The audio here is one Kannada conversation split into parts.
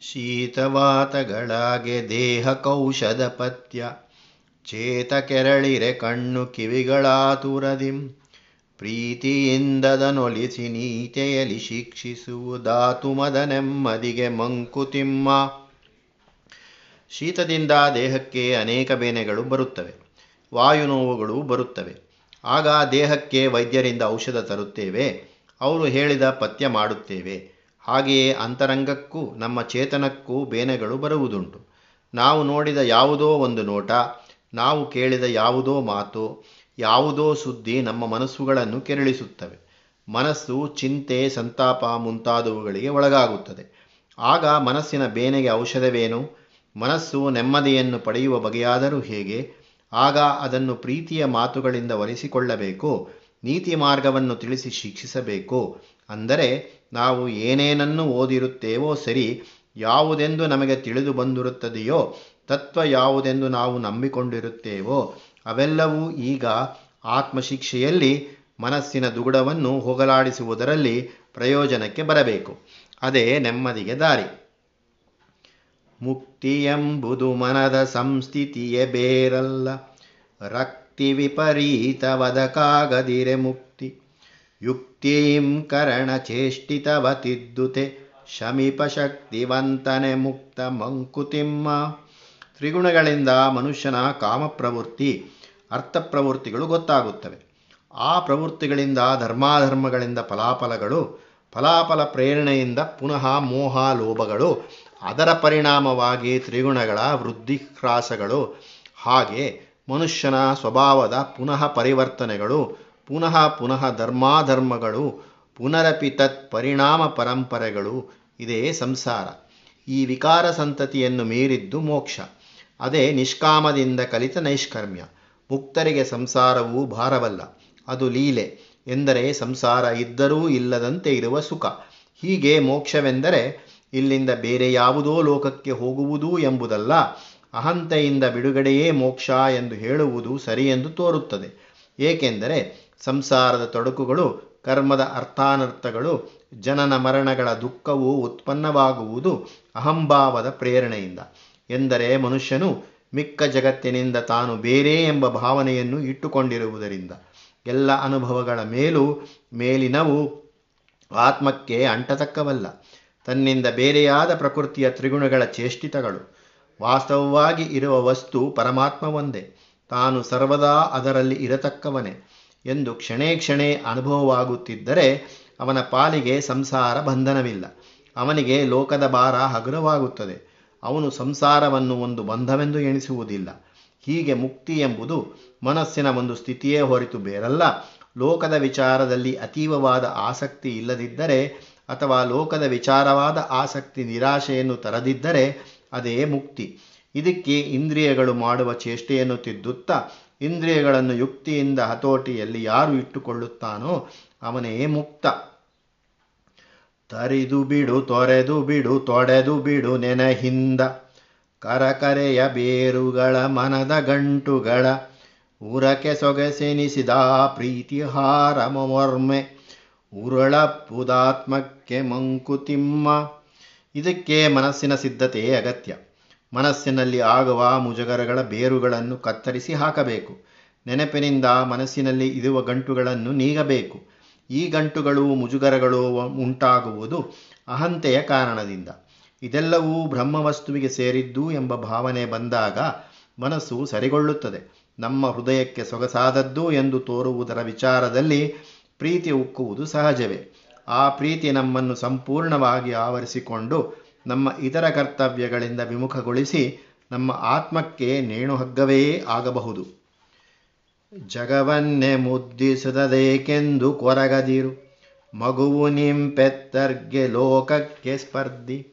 ಶೀತವಾತಗಳಾಗೆ ದೇಹ ಕೌಶದ ಪಥ್ಯ. ಚೇತ ಕೆರಳಿರೆ ಕಣ್ಣು ಕಿವಿಗಳಾತುರದಿಂ. ಪ್ರೀತಿಯಿಂದದನೊಲಿಸಿ ನೀತೆಯಲ್ಲಿ ಶಿಕ್ಷಿಸುವುದಾತು ಮದನೆಮ್ಮದಿಗೆ ಮಂಕುತಿಮ್ಮ. ಶೀತದಿಂದ ದೇಹಕ್ಕೆ ಅನೇಕ ಬೇನೆಗಳು ಬರುತ್ತವೆ. ವಾಯು ನೋವುಗಳು ಬರುತ್ತವೆ. ಆಗ ದೇಹಕ್ಕೆ ವೈದ್ಯರಿಂದ ಔಷಧ ತರುತ್ತೇವೆ. ಅವರು ಹೇಳಿದ ಪಥ್ಯ ಮಾಡುತ್ತೇವೆ. ಹಾಗೆಯೇ ಅಂತರಂಗಕ್ಕೂ ನಮ್ಮ ಚೇತನಕ್ಕೂ ಬೇನೆಗಳು ಬರುವುದುಂಟು. ನಾವು ನೋಡಿದ ಯಾವುದೋ ಒಂದು ನೋಟ, ನಾವು ಕೇಳಿದ ಯಾವುದೋ ಮಾತು, ಯಾವುದೋ ಸುದ್ದಿ ನಮ್ಮ ಮನಸ್ಸುಗಳನ್ನು ಕೆರಳಿಸುತ್ತವೆ. ಮನಸ್ಸು, ಚಿಂತೆ, ಸಂತಾಪ ಮುಂತಾದವುಗಳಿಗೆ ಒಳಗಾಗುತ್ತದೆ. ಆಗ ಮನಸ್ಸಿನ ಬೇನೆಗೆ ಔಷಧವೇನು? ಮನಸ್ಸು ನೆಮ್ಮದಿಯನ್ನು ಪಡೆಯುವ ಬಗೆಯಾದರೂ ಹೇಗೆ? ಆಗ ಅದನ್ನು ಪ್ರೀತಿಯ ಮಾತುಗಳಿಂದ ಒಲಿಸಿಕೊಳ್ಳಬೇಕು ನೀತಿ ಮಾರ್ಗವನ್ನು ತಿಳಿಸಿ ಶಿಕ್ಷಿಸಬೇಕು? ಅಂದರೆ ನಾವು ಏನೇನನ್ನು ಓದಿರುತ್ತೇವೋ ಸರಿ, ಯಾವುದೆಂದು ನಮಗೆ ತಿಳಿದು ಬಂದಿರುತ್ತದೆಯೋ, ತತ್ವ ಯಾವುದೆಂದು ನಾವು ನಂಬಿಕೊಂಡಿರುತ್ತೇವೋ, ಅವೆಲ್ಲವೂ ಈಗ ಆತ್ಮಶಿಕ್ಷೆಯಲ್ಲಿ ಮನಸ್ಸಿನ ದುಗುಡವನ್ನು ಹೋಗಲಾಡಿಸುವುದರಲ್ಲಿ ಪ್ರಯೋಜನಕ್ಕೆ ಬರಬೇಕು. ಅದೇ ನೆಮ್ಮದಿಗೆ ದಾರಿ. ಮುಕ್ತಿಯೆಂಬುದು ಮನದ ಸಂಸ್ಥಿತಿಯೇ ಬೇರಲ್ಲ. ರಕ್ತಿ ವಿಪರೀತವದಕಾಗದಿರೆ ಮುಕ್ತಿ. ಯುಕ್ತಿಂ ಕರಣ ಚೇಷ್ಟಿತವ ತಿದ್ದುತೆ ಶಮೀಪ ಶಕ್ತಿವಂತನೆ ಮುಕ್ತ ಮಂಕುತಿಮ್ಮ ತ್ರಿಗುಣಗಳಿಂದ ಮನುಷ್ಯನ ಕಾಮಪ್ರವೃತ್ತಿ, ಅರ್ಥಪ್ರವೃತ್ತಿಗಳು ಗೊತ್ತಾಗುತ್ತವೆ. ಆ ಪ್ರವೃತ್ತಿಗಳಿಂದ, ಧರ್ಮಾಧರ್ಮಗಳಿಂದ ಫಲಾಫಲಗಳು, ಫಲಾಫಲ ಪ್ರೇರಣೆಯಿಂದ ಪುನಃ ಮೋಹ ಲೋಭಗಳು, ಅದರ ಪರಿಣಾಮವಾಗಿ ತ್ರಿಗುಣಗಳ ವೃದ್ಧಿಹ್ರಾಸಗಳು, ಹಾಗೆ ಮನುಷ್ಯನ ಸ್ವಭಾವದ ಪುನಃ ಪರಿವರ್ತನೆಗಳು ಪುನಃ ಪುನಃ ಧರ್ಮಾಧರ್ಮಗಳು, ಪುನರಪಿ ತತ್ ಪರಿಣಾಮ ಪರಂಪರೆಗಳು, ಇದೇ ಸಂಸಾರ. ಈ ವಿಕಾರ ಸಂತತಿಯನ್ನು ಮೀರಿದ್ದು ಮೋಕ್ಷ. ಅದೇ ನಿಷ್ಕಾಮದಿಂದ ಕಲಿತ ನೈಷ್ಕರ್ಮ್ಯ. ಮುಕ್ತರಿಗೆ ಸಂಸಾರವೂ ಭಾರವಲ್ಲ. ಅದು ಲೀಲೆ. ಎಂದರೆ ಸಂಸಾರ ಇದ್ದರೂ ಇಲ್ಲದಂತೆ ಇರುವ ಸುಖ. ಹೀಗೆ ಮೋಕ್ಷವೆಂದರೆ ಇಲ್ಲಿಂದ ಬೇರೆ ಯಾವುದೋ ಲೋಕಕ್ಕೆ ಹೋಗುವುದು ಎಂಬುದಲ್ಲ. ಅಹಂತೆಯಿಂದ ಬಿಡುಗಡೆಯೇ ಮೋಕ್ಷ ಎಂದು ಹೇಳುವುದು ಸರಿಯೆಂದು ತೋರುತ್ತದೆ. ಏಕೆಂದರೆ ಸಂಸಾರದ ತೊಡಕುಗಳು, ಕರ್ಮದ ಅರ್ಥಾನರ್ಥಗಳು, ಜನನ ಮರಣಗಳ ದುಃಖವು ಉತ್ಪನ್ನವಾಗುವುದು ಅಹಂಭಾವದ ಪ್ರೇರಣೆಯಿಂದ. ಎಂದರೆ ಮನುಷ್ಯನು ಮಿಕ್ಕ ಜಗತ್ತಿನಿಂದ ತಾನು ಬೇರೆ ಎಂಬ ಭಾವನೆಯನ್ನು ಇಟ್ಟುಕೊಂಡಿರುವುದರಿಂದ. ಎಲ್ಲ ಅನುಭವಗಳ ಮೇಲೂ, ಮೇಲಿನವು ಆತ್ಮಕ್ಕೆ ಅಂಟತಕ್ಕವಲ್ಲ. ತನ್ನಿಂದ ಬೇರೆಯಾದ ಪ್ರಕೃತಿಯ ತ್ರಿಗುಣಗಳ ಚೇಷ್ಟಿತಗಳು. ವಾಸ್ತವವಾಗಿ ಇರುವ ವಸ್ತು ಪರಮಾತ್ಮ ಒಂದೇ. ತಾನು ಸರ್ವದಾ ಅದರಲ್ಲಿ ಇರತಕ್ಕವನೇ. ಎಂದು ಕ್ಷಣೇ ಕ್ಷಣೇ ಅನುಭವವಾಗುತ್ತಿದ್ದರೆ ಅವನ ಪಾಲಿಗೆ ಸಂಸಾರ ಬಂಧನವಿಲ್ಲ. ಅವನಿಗೆ ಲೋಕದ ಭಾರ ಹಗುರವಾಗುತ್ತದೆ. ಅವನು ಸಂಸಾರವನ್ನು ಒಂದು ಬಂಧವೆಂದು ಎಣಿಸುವುದಿಲ್ಲ. ಹೀಗೆ ಮುಕ್ತಿ ಎಂಬುದು ಮನಸ್ಸಿನ ಒಂದು ಸ್ಥಿತಿಯೇ ಹೊರತು ಬೇರಲ್ಲ. ಲೋಕದ ವಿಚಾರದಲ್ಲಿ ಅತೀವವಾದ ಆಸಕ್ತಿ ಇಲ್ಲದಿದ್ದರೆ ಅಥವಾ ಲೋಕದ ವಿಚಾರವಾದ ಆಸಕ್ತಿ ನಿರಾಶೆಯನ್ನು ತರದಿದ್ದರೆ ಅದೇ ಮುಕ್ತಿ. ಇದಕ್ಕೆ ಇಂದ್ರಿಯಗಳು ಮಾಡುವ ಚೇಷ್ಟೆಯನ್ನು ತಿದ್ದುತ್ತಾ ಇಂದ್ರಿಯಗಳನ್ನು ಯುಕ್ತಿಯಿಂದ ಹತೋಟಿಯಲ್ಲಿ ಯಾರು ಇಟ್ಟುಕೊಳ್ಳುತ್ತಾನೋ ಅವನೇ ಮುಕ್ತ. ತರಿದು ಬಿಡು, ತೊರೆದು ಬಿಡು, ತೊಡೆದು ಬಿಡು ನೆನಹಿಂದ. ಕರಕರೆಯ ಬೇರುಗಳ ಮನದ ಗಂಟುಗಳ. ಉರಕೆ ಸೊಗಸೆನಿಸಿದ ಪ್ರೀತಿಹಾರ ಮೊರ್ಮೆ. ಉರುಳಪ್ಪುದಾತ್ಮಕ್ಕೆ ಮಂಕುತಿಮ್ಮ. ಇದಕ್ಕೆ ಮನಸ್ಸಿನ ಸಿದ್ಧತೆಯೇ ಅಗತ್ಯ. ಮನಸ್ಸಿನಲ್ಲಿ ಆಗುವ ಮುಜಗರಗಳ ಬೇರುಗಳನ್ನು ಕತ್ತರಿಸಿ ಹಾಕಬೇಕು. ನೆನಪಿನಿಂದ ಮನಸ್ಸಿನಲ್ಲಿ ಇರುವ ಗಂಟುಗಳನ್ನು ನೀಗಬೇಕು. ಈ ಗಂಟುಗಳು ಮುಜುಗರಗಳು ಉಂಟಾಗುವುದು ಅಹಂತೆಯ ಕಾರಣದಿಂದ. ಇದೆಲ್ಲವೂ ಬ್ರಹ್ಮವಸ್ತುವಿಗೆ ಸೇರಿದ್ದು ಎಂಬ ಭಾವನೆ ಬಂದಾಗ ಮನಸ್ಸು ಸರಿಗೊಳ್ಳುತ್ತದೆ. ನಮ್ಮ ಹೃದಯಕ್ಕೆ ಸೊಗಸಾದದ್ದು ಎಂದು ತೋರುವುದರ ವಿಚಾರದಲ್ಲಿ ಪ್ರೀತಿ ಉಕ್ಕುವುದು ಸಹಜವೇ. ಆ ಪ್ರೀತಿ ನಮ್ಮನ್ನು ಸಂಪೂರ್ಣವಾಗಿ ಆವರಿಸಿಕೊಂಡು ನಮ್ಮ ಇತರ ಕರ್ತವ್ಯಗಳಿಂದ ವಿಮುಖಗೊಳಿಸಿ ನಮ್ಮ ಆತ್ಮಕ್ಕೆ ನೇಣುಹಗ್ಗವೇ ಆಗಬಹುದು. ಜಗವನ್ನೇ ಮುದ್ದಿಸದೇಕೆಂದು ಕೊರಗದಿರು. ಮಗುವು ನಿಂಪೆತ್ತರ್ಗೆ ಲೋಕಕ್ಕೆ ಸ್ಪರ್ಧಿ.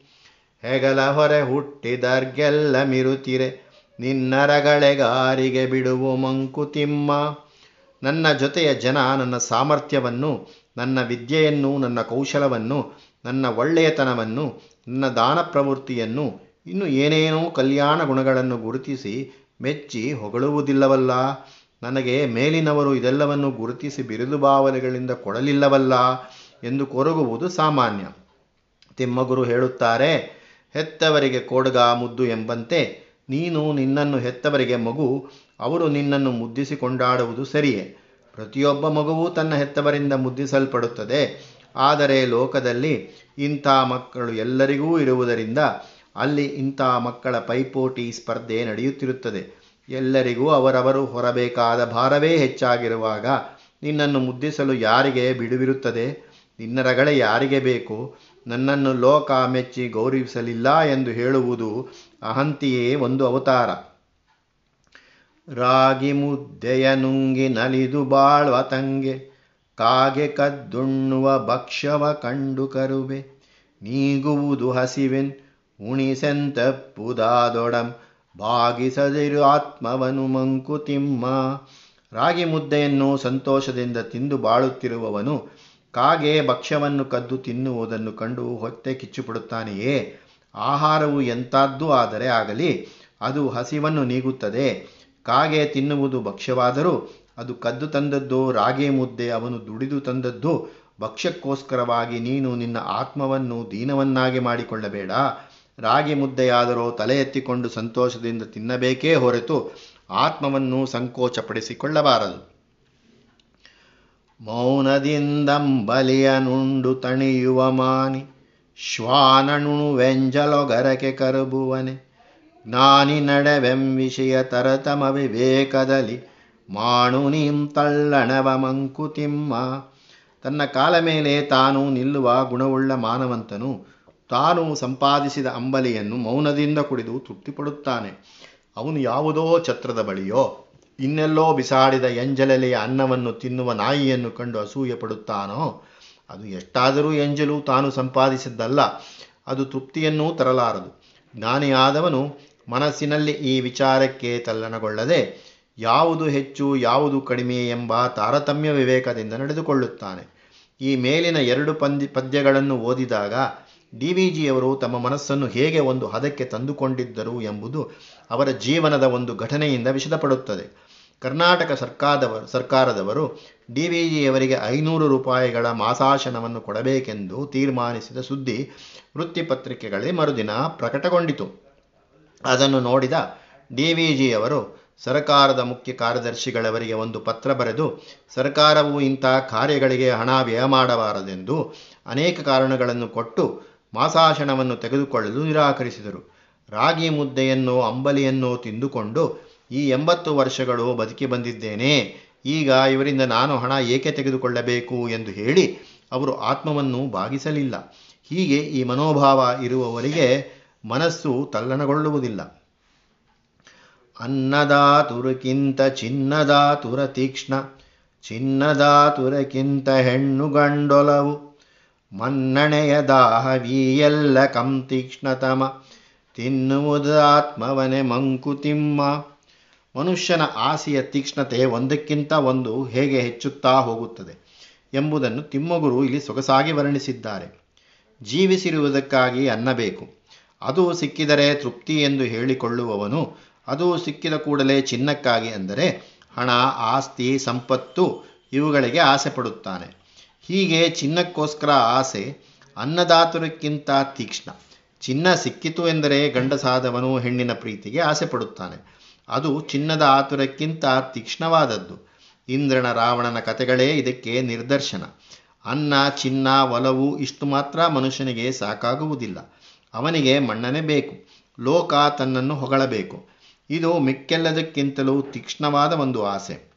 ಹೆಗಲ ಹೊರೆ ಹುಟ್ಟಿದರ್ಗೆಲ್ಲ ಮಿರುತಿರೆ. ನಿನ್ನರಗಳೆಗಾರಿಗೆ ಬಿಡುವು ಮಂಕುತಿಮ್ಮ ನನ್ನ ಜೊತೆಯ ಜನ ನನ್ನ ಸಾಮರ್ಥ್ಯವನ್ನು, ನನ್ನ ವಿದ್ಯೆಯನ್ನು, ನನ್ನ ಕೌಶಲವನ್ನು, ನನ್ನ ಒಳ್ಳೆಯತನವನ್ನು ನನ್ನ ದಾನ ಪ್ರವೃತ್ತಿಯನ್ನು ಇನ್ನು ಏನೇನೋ ಕಲ್ಯಾಣ ಗುಣಗಳನ್ನು ಗುರುತಿಸಿ ಮೆಚ್ಚಿ ಹೊಗಳುವುದಿಲ್ಲವಲ್ಲ? ನನಗೆ ಮೇಲಿನವರು ಇದೆಲ್ಲವನ್ನು ಗುರುತಿಸಿ ಬಿರುದು ಭಾವನೆಗಳಿಂದ ಕೊಡಲಿಲ್ಲವಲ್ಲ? ಎಂದು ಕೊರಗುವುದು ಸಾಮಾನ್ಯ. ತಿಮ್ಮಗುರು ಹೇಳುತ್ತಾರೆ, ಹೆತ್ತವರಿಗೆ ಕೋಡ್ಗ ಮುದ್ದು ಎಂಬಂತೆ ನೀನು ನಿನ್ನನ್ನು ಹೆತ್ತವರಿಗೆ ಮಗು, ಅವರು ನಿನ್ನನ್ನು ಮುದ್ದಿಸಿ ಕೊಂಡಾಡುವುದು ಸರಿಯೇ. ಪ್ರತಿಯೊಬ್ಬ ಮಗುವೂ ತನ್ನ ಹೆತ್ತವರಿಂದ ಮುದ್ದಿಸಲ್ಪಡುತ್ತದೆ. ಆದರೆ ಲೋಕದಲ್ಲಿ ಇಂಥ ಮಕ್ಕಳು ಎಲ್ಲರಿಗೂ ಇರುವುದರಿಂದ ಅಲ್ಲಿ ಇಂಥ ಮಕ್ಕಳ ಪೈಪೋಟಿ ಸ್ಪರ್ಧೆ ನಡೆಯುತ್ತಿರುತ್ತದೆ. ಎಲ್ಲರಿಗೂ ಅವರವರು ಹೊರಬೇಕಾದ ಭಾರವೇ ಹೆಚ್ಚಾಗಿರುವಾಗ ನಿನ್ನನ್ನು ಮುದ್ದಿಸಲು ಯಾರಿಗೆ ಬಿಡುವಿರುತ್ತದೆ? ನಿನ್ನ ರಗಳೆ ಯಾರಿಗೆ ಬೇಕು? ನನ್ನನ್ನು ಲೋಕ ಮೆಚ್ಚಿ ಗೌರವಿಸಲಿಲ್ಲ ಎಂದು ಹೇಳುವುದು ಅಹಂತಿಯೇ ಒಂದು ಅವತಾರ. ರಾಗಿ ಮುದ್ದೆಯ ನುಂಗಿ ನಲಿದು ಬಾಳ್ವ ತಂಗೆ ಕಾಗೆ ಕದ್ದುಣ್ಣುವ ಭಕ್ಷ್ಯವ ಕಂಡು ಕರುವೆ. ನೀಗುವುದು ಹಸಿವೆನ್, ಉಣಿಸೆಂತಪ್ಪುದಾದೊಡಂ. ಭಾಗಿಸದಿರು ಆತ್ಮವನು ಮಂಕುತಿಮ್ಮ. ರಾಗಿ ಮುದ್ದೆಯನ್ನು ಸಂತೋಷದಿಂದ ತಿಂದು ಬಾಳುತ್ತಿರುವವನು ಕಾಗೆ ಭಕ್ಷ್ಯವನ್ನು ಕದ್ದು ತಿನ್ನುವುದನ್ನು ಕಂಡು ಹೊತ್ತೆ ಕಿಚ್ಚುಪಡುತ್ತಾನೆಯೇ? ಆಹಾರವು ಎಂಥದ್ದು ಆದರೆ ಆಗಲಿ, ಅದು ಹಸಿವನ್ನು ನೀಗುತ್ತದೆ. ಕಾಗೆ ತಿನ್ನುವುದು ಭಕ್ಷ್ಯವಾದರೂ ಅದು ಕದ್ದು ತಂದದ್ದು, ರಾಗಿ ಮುದ್ದೆ ಅವನು ದುಡಿದು ತಂದದ್ದು, ಭಕ್ಷ್ಯಕ್ಕೋಸ್ಕರವಾಗಿ ನೀನು ನಿನ್ನ ಆತ್ಮವನ್ನು ದೀನವನ್ನಾಗಿ ಮಾಡಿಕೊಳ್ಳಬೇಡ. ರಾಗಿ ಮುದ್ದೆಯಾದರೂ ತಲೆ ಎತ್ತಿಕೊಂಡು ಸಂತೋಷದಿಂದ ತಿನ್ನಬೇಕೇ ಹೊರತು ಆತ್ಮವನ್ನು ಸಂಕೋಚಪಡಿಸಿಕೊಳ್ಳಬಾರದು. ಮೌನದಿಂದಂಬಲಿಯ ನುಂಡು ತಣಿಯುವ ಮಾನಿ ಶ್ವಾನಣುಣು ವೆಂಜಲೊಗರಕೆ ಕರುಬುವನೆ ಜ್ಞಾನಿ ನಡೆವೆಂ ವಿಷಯ ತರತಮ ವಿವೇಕದಲ್ಲಿ ಮಾಣು ನೀಂ ತಳ್ಳಣವ ಮಂಕುತಿಮ್ಮ. ತನ್ನ ಕಾಲ ಮೇಲೆ ತಾನು ನಿಲ್ಲುವ ಗುಣವುಳ್ಳ ಮಾನವಂತನು ತಾನು ಸಂಪಾದಿಸಿದ ಅಂಬಲಿಯನ್ನು ಮೌನದಿಂದ ಕುಡಿದು ತೃಪ್ತಿಪಡುತ್ತಾನೆ. ಅವನು ಯಾವುದೋ ಛತ್ರದ ಬಳಿಯೋ, ಇನ್ನೆಲ್ಲೋ ಬಿಸಾಡಿದ ಎಂಜಲೆಲೆಯ ಅನ್ನವನ್ನು ತಿನ್ನುವ ನಾಯಿಯನ್ನು ಕಂಡು ಅಸೂಯೆ ಪಡುತ್ತಾನೋ ಅದು ಎಷ್ಟಾದರೂ ಎಂಜಲು ತಾನು ಸಂಪಾದಿಸಿದ್ದಲ್ಲ, ಅದು ತೃಪ್ತಿಯನ್ನೂ ತರಲಾರದು. ಜ್ಞಾನಿಯಾದವನು ಮನಸ್ಸಿನಲ್ಲಿ ಈ ವಿಚಾರಕ್ಕೆ ತಲ್ಲಣಗೊಳ್ಳದೆ ಯಾವುದು ಹೆಚ್ಚು, ಯಾವುದು ಕಡಿಮೆ ಎಂಬ ತಾರತಮ್ಯ ವಿವೇಕದಿಂದ ನಡೆದುಕೊಳ್ಳುತ್ತಾನೆ. ಈ ಮೇಲಿನ ಎರಡು ಪಂದ್ಯ, ಪದ್ಯಗಳನ್ನು ಓದಿದಾಗ ಡಿ ವಿ ಜಿಯವರು ತಮ್ಮ ಮನಸ್ಸನ್ನು ಹೇಗೆ ಒಂದು ಹದಕ್ಕೆ ತಂದುಕೊಂಡಿದ್ದರು ಎಂಬುದು ಅವರ ಜೀವನದ ಒಂದು ಘಟನೆಯಿಂದ ವಿಷದಪಡುತ್ತದೆ. ಕರ್ನಾಟಕ ಸರ್ಕಾರದವರು ಸರ್ಕಾರದವರು ಡಿ ವಿ ಜಿಯವರಿಗೆ ಐನೂರು ರೂಪಾಯಿಗಳ ಮಾಸಾಶನವನ್ನು ಕೊಡಬೇಕೆಂದು ತೀರ್ಮಾನಿಸಿದ ಸುದ್ದಿ ವೃತ್ತಿಪತ್ರಿಕೆಗಳಲ್ಲಿ ಮರುದಿನ ಪ್ರಕಟಗೊಂಡಿತು. ಅದನ್ನು ನೋಡಿದ ಡಿ ವಿ ಜಿಯವರು ಸರ್ಕಾರದ ಮುಖ್ಯ ಕಾರ್ಯದರ್ಶಿಗಳವರಿಗೆ ಒಂದು ಪತ್ರ ಬರೆದು, ಸರ್ಕಾರವು ಇಂಥ ಕಾರ್ಯಗಳಿಗೆ ಹಣ ವ್ಯಯ ಮಾಡಬಾರದೆಂದು ಅನೇಕ ಕಾರಣಗಳನ್ನು ಕೊಟ್ಟು ಮಾಸಾಶನವನ್ನು ತೆಗೆದುಕೊಳ್ಳಲು ನಿರಾಕರಿಸಿದರು. ರಾಗಿ ಮುದ್ದೆಯನ್ನು, ಅಂಬಲಿಯನ್ನು ತಿಂದುಕೊಂಡು ಈ ಎಂಬತ್ತು ವರ್ಷಗಳು ಬದುಕಿ ಬಂದಿದ್ದೇನೆ. ಈಗ ಇವರಿಂದ ನಾನು ಹಣ ಏಕೆ ತೆಗೆದುಕೊಳ್ಳಬೇಕು ಎಂದು ಹೇಳಿ ಅವರು ಆತ್ಮವನ್ನು ಭಾಗಿಸಲಿಲ್ಲ ಹೀಗೆ ಈ ಮನೋಭಾವ ಇರುವವರಿಗೆ ಮನಸ್ಸು ತಲ್ಲಣಗೊಳ್ಳುವುದಿಲ್ಲ. ಅನ್ನದಾತುರಕ್ಕಿಂತ ಚಿನ್ನದಾತುರ ತೀಕ್ಷ್ಣ ಚಿನ್ನದಾತುರಕ್ಕಿಂತ ಹೆಣ್ಣು ಗಂಡೊಲವು, ಮನ್ನಣೆಯ ದಾಹವೀಯೆಲ್ಲ ಕಂ ತೀಕ್ಷ್ಣತಮ ತಿನ್ನುವುದಾತ್ಮವನೆ ಮಂಕುತಿಮ್ಮ. ಮನುಷ್ಯನ ಆಸೆಯ ತೀಕ್ಷ್ಣತೆ ಒಂದಕ್ಕಿಂತ ಒಂದು ಹೇಗೆ ಹೆಚ್ಚುತ್ತಾ ಹೋಗುತ್ತದೆ ಎಂಬುದನ್ನು ತಿಮ್ಮಗುರು ಇಲ್ಲಿ ಸೊಗಸಾಗಿ ವರ್ಣಿಸಿದ್ದಾರೆ. ಜೀವಿಸಿರುವುದಕ್ಕಾಗಿ ಅನ್ನಬೇಕು. ಅದು ಸಿಕ್ಕಿದರೆ ತೃಪ್ತಿ ಎಂದು ಹೇಳಿಕೊಳ್ಳುವವನು ಅದು ಸಿಕ್ಕಿದ ಕೂಡಲೇ ಚಿನ್ನಕ್ಕಾಗಿ ಅಂದರೆ ಹಣ, ಆಸ್ತಿ, ಸಂಪತ್ತು ಇವುಗಳಿಗೆ ಆಸೆ ಪಡುತ್ತಾನೆ. ಹೀಗೆ ಚಿನ್ನಕ್ಕೋಸ್ಕರ ಆಸೆ ಅನ್ನದಾತುರಕ್ಕಿಂತ ತೀಕ್ಷ್ಣ. ಚಿನ್ನ ಸಿಕ್ಕಿತು ಎಂದರೆ ಗಂಡಸಾದವನು ಹೆಣ್ಣಿನ ಪ್ರೀತಿಗೆ ಆಸೆ ಪಡುತ್ತಾನೆ. ಅದು ಚಿನ್ನದ ಆತುರಕ್ಕಿಂತ ತೀಕ್ಷ್ಣವಾದದ್ದು. ಇಂದ್ರನ ರಾವಣನ ಕಥೆಗಳೇ ಇದಕ್ಕೆ ನಿದರ್ಶನ ಅನ್ನ, ಚಿನ್ನ, ಒಲವು ಇಷ್ಟು ಮಾತ್ರ ಮನುಷ್ಯನಿಗೆ ಸಾಕಾಗುವುದಿಲ್ಲ. ಅವನಿಗೆ ಮಣ್ಣನೆ ಬೇಕು. ಲೋಕ ತನ್ನನ್ನು ಹೊಗಳಬೇಕು. ಇದು ಮಿಕ್ಕೆಲ್ಲದಕ್ಕಿಂತಲೂ ತೀಕ್ಷ್ಣವಾದ ಒಂದು ಆಸೆ.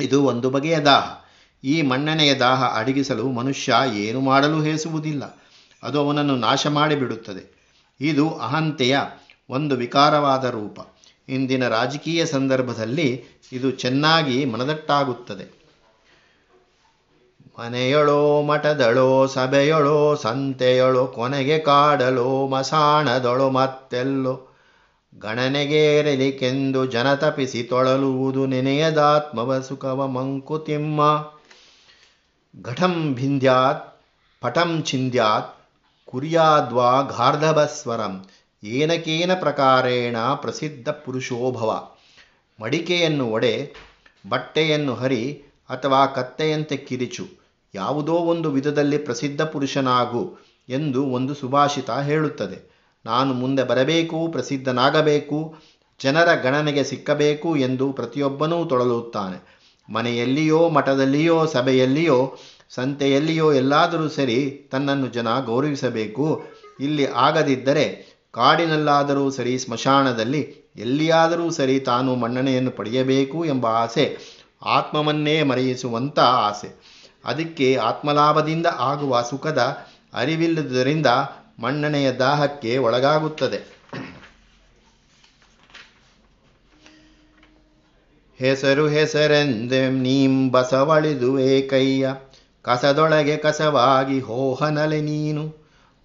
ಇದು ಒಂದು ಬಗೆಯ ದಾಹ. ಈ ಮಣ್ಣನೆಯ ದಾಹ ಅಡಗಿಸಲು ಮನುಷ್ಯ ಏನು ಮಾಡಲು ಹೇಸುವುದಿಲ್ಲ. ಅದು ಅವನನ್ನು ನಾಶ ಮಾಡಿಬಿಡುತ್ತದೆ. ಇದು ಅಹಂತೆಯ ಒಂದು ವಿಕಾರವಾದ ರೂಪ. ಇಂದಿನ ರಾಜಕೀಯ ಸಂದರ್ಭದಲ್ಲಿ ಇದು ಚೆನ್ನಾಗಿ ಮನದಟ್ಟಾಗುತ್ತದೆ. ಮನೆಯೊಳೋ ಮಠದಳೋ, ಸಭೆಯೊಳೋ, ಸಂತೆಯೊಳೋ, ಕೊನೆಗೆ ಕಾಡಲೋ, ಮಸಾಣದೊಳೋ ಮತ್ತೆಲ್ಲೋ. ಗಣನೆಗೇರಲಿಕೆಂದು ಜನತಪಿಸಿ ತೊಳಲುವುದು ನೆನೆಯದಾತ್ಮವ ಸುಖವ ಮಂಕುತಿಮ್ಮ. ಘಟಂ ಭಿಂದ್ಯಾತ್, ಪಟಂ ಛಿಂದ್ಯಾತ್, ಕುರ್ಯಾದ್ವಾ ಗಾರ್ಧಭಸ್ವರಂ ಏನಕೇನ ಪ್ರಕಾರೇಣ ಪ್ರಸಿದ್ಧ ಪುರುಷೋಭವ. ಮಡಿಕೆಯನ್ನು ಒಡೆ, ಬಟ್ಟೆಯನ್ನು ಹರಿ, ಅಥವಾ ಕತ್ತೆಯಂತೆ ಕಿರಿಚು, ಯಾವುದೋ ಒಂದು ವಿಧದಲ್ಲಿ ಪ್ರಸಿದ್ಧ ಪುರುಷನಾಗು ಎಂದು ಒಂದು ಸುಭಾಷಿತ ಹೇಳುತ್ತದೆ. ನಾನು ಮುಂದೆ ಬರಬೇಕು, ಪ್ರಸಿದ್ಧನಾಗಬೇಕು, ಜನರ ಗಣನೆಗೆ ಸಿಕ್ಕಬೇಕು ಎಂದು ಪ್ರತಿಯೊಬ್ಬನೂ ತೊಳಲುತ್ತಾನೆ. ಮನೆಯಲ್ಲಿಯೋ, ಮಠದಲ್ಲಿಯೋ, ಸಭೆಯಲ್ಲಿಯೋ, ಸಂತೆಯಲ್ಲಿಯೋ ಎಲ್ಲಾದರೂ ಸರಿ ತನ್ನನ್ನು ಜನ ಗೌರವಿಸಬೇಕು. ಇಲ್ಲಿ ಆಗದಿದ್ದರೆ ಕಾಡಿನಲ್ಲಾದರೂ ಸರಿ, ಸ್ಮಶಾನದಲ್ಲಿ ಎಲ್ಲಿಯಾದರೂ ಸರಿ ತಾನು ಮನ್ನಣೆಯನ್ನು ಪಡೆಯಬೇಕು ಎಂಬ ಆಸೆ, ಆತ್ಮವನ್ನೇ ಮರೆಯಿಸುವಂಥ ಆಸೆ. ಅದಕ್ಕೆ ಆತ್ಮಲಾಭದಿಂದ ಆಗುವ ಸುಖದ ಅರಿವಿಲ್ಲದರಿಂದ ಮನ್ನಣೆಯ ದಾಹಕ್ಕೆ ಒಳಗಾಗುತ್ತದೆ. ಹೆಸರು ಹೆಸರೆಂದೆ ನೀಂ ಬಸವಳಿದುವೆ ಕೈಯ, ಕಸದೊಳಗೆ ಕಸವಾಗಿ ಹೋಹನಲೆ ನೀನು,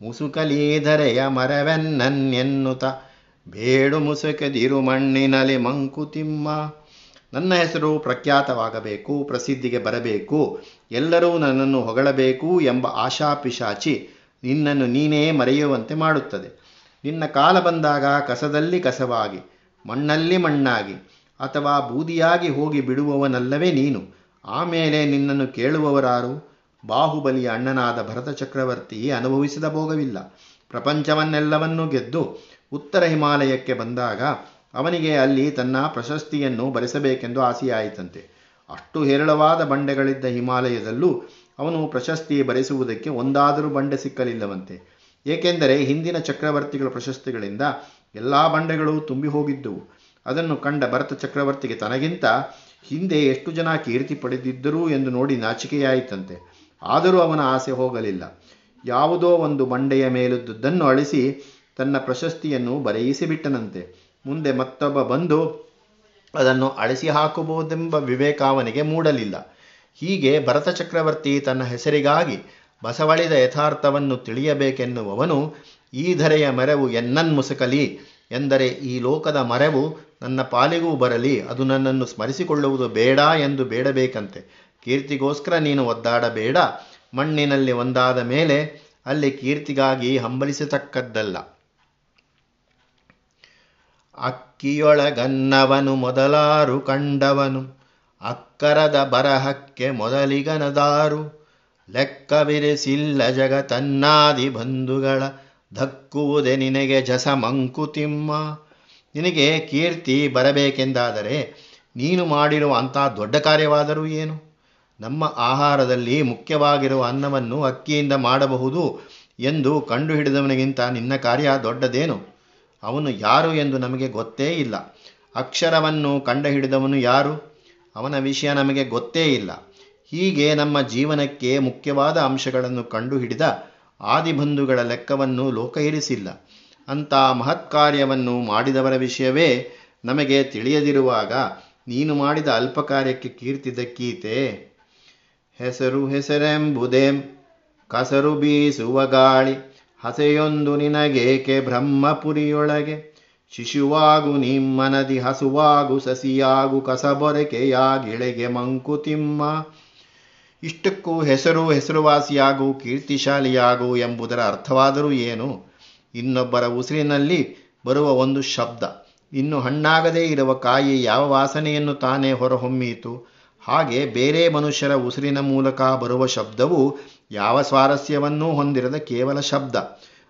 ಮುಸುಕಲೀಧರೆಯ ಮರವೆನ್ನನ್ನೆನ್ನುತ್ತ ಬೇಡು ಮುಸುಕದಿರು ಮಣ್ಣಿನಲೆ ಮಂಕುತಿಮ್ಮ. ನನ್ನ ಹೆಸರು ಪ್ರಖ್ಯಾತವಾಗಬೇಕು, ಪ್ರಸಿದ್ಧಿಗೆ ಬರಬೇಕು, ಎಲ್ಲರೂ ನನ್ನನ್ನು ಹೊಗಳಬೇಕು ಎಂಬ ಆಶಾಪಿಶಾಚಿ ನಿನ್ನನ್ನು ನೀನೇ ಮರೆಯುವಂತೆ ಮಾಡುತ್ತದೆ. ನಿನ್ನ ಕಾಲ ಬಂದಾಗ ಕಸದಲ್ಲಿ ಕಸವಾಗಿ, ಮಣ್ಣಲ್ಲಿ ಮಣ್ಣಾಗಿ, ಅಥವಾ ಬೂದಿಯಾಗಿ ಹೋಗಿ ಬಿಡುವವನಲ್ಲವೇ ನೀನು. ಆಮೇಲೆ ನಿನ್ನನ್ನು ಕೇಳುವವರಾರು, ಬಾಹುಬಲಿಯ ಅಣ್ಣನಾದ ಭರತ ಚಕ್ರವರ್ತಿ ಅನುಭವಿಸಿದ ಭೋಗವಿಲ್ಲ. ಪ್ರಪಂಚವನ್ನೆಲ್ಲವನ್ನೂ ಗೆದ್ದು ಉತ್ತರ ಹಿಮಾಲಯಕ್ಕೆ ಬಂದಾಗ ಅವನಿಗೆ ಅಲ್ಲಿ ತನ್ನ ಪ್ರಶಸ್ತಿಯನ್ನು ಬರೆಸಬೇಕೆಂದು ಆಸೆಯಾಯಿತಂತೆ. ಅಷ್ಟು ಹೇರಳವಾದ ಬಂಡೆಗಳಿದ್ದ ಹಿಮಾಲಯದಲ್ಲೂ ಅವನು ಪ್ರಶಸ್ತಿ ಬರೆಸುವುದಕ್ಕೆ ಒಂದಾದರೂ ಬಂಡೆ ಸಿಕ್ಕಲಿಲ್ಲವಂತೆ. ಏಕೆಂದರೆ ಹಿಂದಿನ ಚಕ್ರವರ್ತಿಗಳ ಪ್ರಶಸ್ತಿಗಳಿಂದ ಎಲ್ಲ ಬಂಡೆಗಳು ತುಂಬಿ ಹೋಗಿದ್ದುವು. ಅದನ್ನು ಕಂಡ ಭರತ ಚಕ್ರವರ್ತಿಗೆ ತನಗಿಂತ ಹಿಂದೆ ಎಷ್ಟು ಜನ ಕೀರ್ತಿ ಪಡೆದಿದ್ದರು ಎಂದು ನೋಡಿ ನಾಚಿಕೆಯಾಯಿತಂತೆ. ಆದರೂ ಅವನ ಆಸೆ ಹೋಗಲಿಲ್ಲ. ಯಾವುದೋ ಒಂದು ಬಂಡೆಯ ಮೇಲುದ್ದನ್ನು ಅಳಿಸಿ ತನ್ನ ಪ್ರಶಸ್ತಿಯನ್ನು ಬರೆಯಿಸಿಬಿಟ್ಟನಂತೆ. ಮುಂದೆ ಮತ್ತೊಬ್ಬ ಬಂದು ಅದನ್ನು ಅಳಿಸಿ ಹಾಕಬಹುದೆಂಬ ವಿವೇಕ ಅವನಿಗೆ ಮೂಡಲಿಲ್ಲ. ಹೀಗೆ ಭರತ ಚಕ್ರವರ್ತಿ ತನ್ನ ಹೆಸರಿಗಾಗಿ ಬಸವಳಿದ ಯಥಾರ್ಥವನ್ನು ತಿಳಿಯಬೇಕೆನ್ನುವವನು ಈ ಧರೆಯ ಮರೆವು ಎನ್ನನ್ಮುಸುಕಲಿ ಎಂದರೆ ಈ ಲೋಕದ ಮರೆವು ನನ್ನ ಪಾಲಿಗೂ ಬರಲಿ, ಅದು ನನ್ನನ್ನು ಸ್ಮರಿಸಿಕೊಳ್ಳುವುದು ಬೇಡ ಎಂದು ಬೇಡಬೇಕಂತೆ. ಕೀರ್ತಿಗೋಸ್ಕರ ನೀನು ಒದ್ದಾಡಬೇಡ, ಮಣ್ಣಿನಲ್ಲಿ ಒಂದಾದ ಮೇಲೆ ಅಲ್ಲಿ ಕೀರ್ತಿಗಾಗಿ ಹಂಬಲಿಸತಕ್ಕದ್ದಲ್ಲ. ಅಕ್ಕಿಯೊಳಗನ್ನವನು ಮೊದಲಾರು ಕಂಡವನು. ಅಕ್ಕರದ ಬರಹಕ್ಕೆ ಮೊದಲಿಗನದಾರು. ಲೆಕ್ಕವಿರಿಸಿಲ್ಲ ಜಗತನ್ನಾದಿ ಬಂಧುಗಳ ಧಕ್ಕುವುದೇ ನಿನಗೆ ಜಸ ಮಂಕುತಿಮ್ಮ. ನಿನಗೆ ಕೀರ್ತಿ ಬರಬೇಕೆಂದಾದರೆ ನೀನು ಮಾಡಿರುವ ಅಂಥ ದೊಡ್ಡ ಕಾರ್ಯವಾದರೂ ಏನು? ನಮ್ಮ ಆಹಾರದಲ್ಲಿ ಮುಖ್ಯವಾಗಿರುವ ಅನ್ನವನ್ನು ಅಕ್ಕಿಯಿಂದ ಮಾಡಬಹುದು ಎಂದು ಕಂಡುಹಿಡಿದವನಿಗಿಂತ ನಿನ್ನ ಕಾರ್ಯ ದೊಡ್ಡದೇನು? ಅವನು ಯಾರು ಎಂದು ನಮಗೆ ಗೊತ್ತೇ ಇಲ್ಲ. ಅಕ್ಷರವನ್ನು ಕಂಡುಹಿಡಿದವನು ಯಾರು? ಅವನ ವಿಷಯ ನಮಗೆ ಗೊತ್ತೇ ಇಲ್ಲ. ಹೀಗೆ ನಮ್ಮ ಜೀವನಕ್ಕೆ ಮುಖ್ಯವಾದ ಅಂಶಗಳನ್ನು ಕಂಡುಹಿಡಿದ ಆದಿಬಂಧುಗಳ ಲೆಕ್ಕವನ್ನು ಲೋಕ ಇರಿಸಿಲ್ಲ. ಅಂಥ ಮಹತ್ಕಾರ್ಯವನ್ನು ಮಾಡಿದವರ ವಿಷಯವೇ ನಮಗೆ ತಿಳಿಯದಿರುವಾಗ ನೀನು ಮಾಡಿದ ಅಲ್ಪ ಕಾರ್ಯಕ್ಕೆ ಕೀರ್ತಿ ದಕ್ಕೀತೆ ಹೆಸರು ಹೆಸರೆಂಬುದೇಂ ಕಸರು ಬೀಸುವ ಗಾಳಿ, ಹಸೆಯೊಂದು ನಿನಗೇಕೆ ಬ್ರಹ್ಮಪುರಿಯೊಳಗೆ? ಶಿಶುವಾಗು ನಿಮ್ಮನದಿ ಹಸುವಾಗು ಸಸಿಯಾಗು ಕಸಬೊರಕೆಯಾಗಿಳೆಗೆ ಮಂಕುತಿಮ್ಮ. ಇಷ್ಟಕ್ಕೂ ಹೆಸರು ಹೆಸರುವಾಸಿಯಾಗು ಕೀರ್ತಿಶಾಲಿಯಾಗು ಎಂಬುದರ ಅರ್ಥವಾದರೂ ಏನು? ಇನ್ನೊಬ್ಬರ ಉಸಿರಿನಲ್ಲಿ ಬರುವ ಒಂದು ಶಬ್ದ. ಇನ್ನು ಹಣ್ಣಾಗದೇ ಇರುವ ಕಾಯಿ ಯಾವ ವಾಸನೆಯನ್ನು ತಾನೇ ಹೊರಹೊಮ್ಮೀತು? ಹಾಗೆ ಬೇರೆ ಮನುಷ್ಯರ ಉಸಿರಿನ ಮೂಲಕ ಬರುವ ಶಬ್ದವು ಯಾವ ಸ್ವಾರಸ್ಯವನ್ನೂ ಹೊಂದಿರದ ಕೇವಲ ಶಬ್ದ.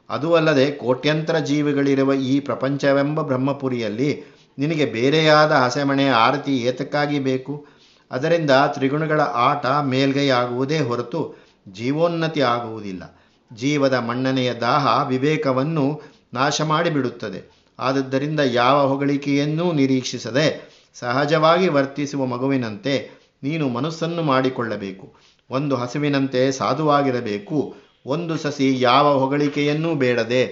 ಅದು ಅಲ್ಲದೆ ಕೋಟ್ಯಂತರ ಜೀವಿಗಳಿರುವ ಈ ಪ್ರಪಂಚವೆಂಬ ಬ್ರಹ್ಮಪುರಿಯಲ್ಲಿ ನಿನಗೆ ಬೇರೆಯಾದ ಹಸೆಮಣೆ ಆರತಿ ಏತಕ್ಕಾಗಿ ಬೇಕು? ಅದರಿಂದ ತ್ರಿಗುಣಗಳ ಆಟ ಮೇಲ್ಗೈಯಾಗುವುದೇ ಹೊರತು ಜೀವೋನ್ನತಿ ಆಗುವುದಿಲ್ಲ. ಜೀವದ ಮಣ್ಣನೆಯ ದಾಹ ವಿವೇಕವನ್ನು ನಾಶ ಮಾಡಿಬಿಡುತ್ತದೆ ಆದದ್ದರಿಂದ ಯಾವ ಹೊಗಳಿಕೆಯನ್ನೂ ನಿರೀಕ್ಷಿಸದೆ ಸಹಜವಾಗಿ ವರ್ತಿಸುವ ಮಗುವಿನಂತೆ ನೀನು ಮನಸ್ಸನ್ನು ಮಾಡಿಕೊಳ್ಳಬೇಕು. ಒಂದು ಹಸುವಿನಂತೆ ಸಾಧುವಾಗಿರಬೇಕು. ಒಂದು ಸಸಿ ಯಾವ ಹೊಗಳಿಕೆಯನ್ನೂ ಬೇಡದೆ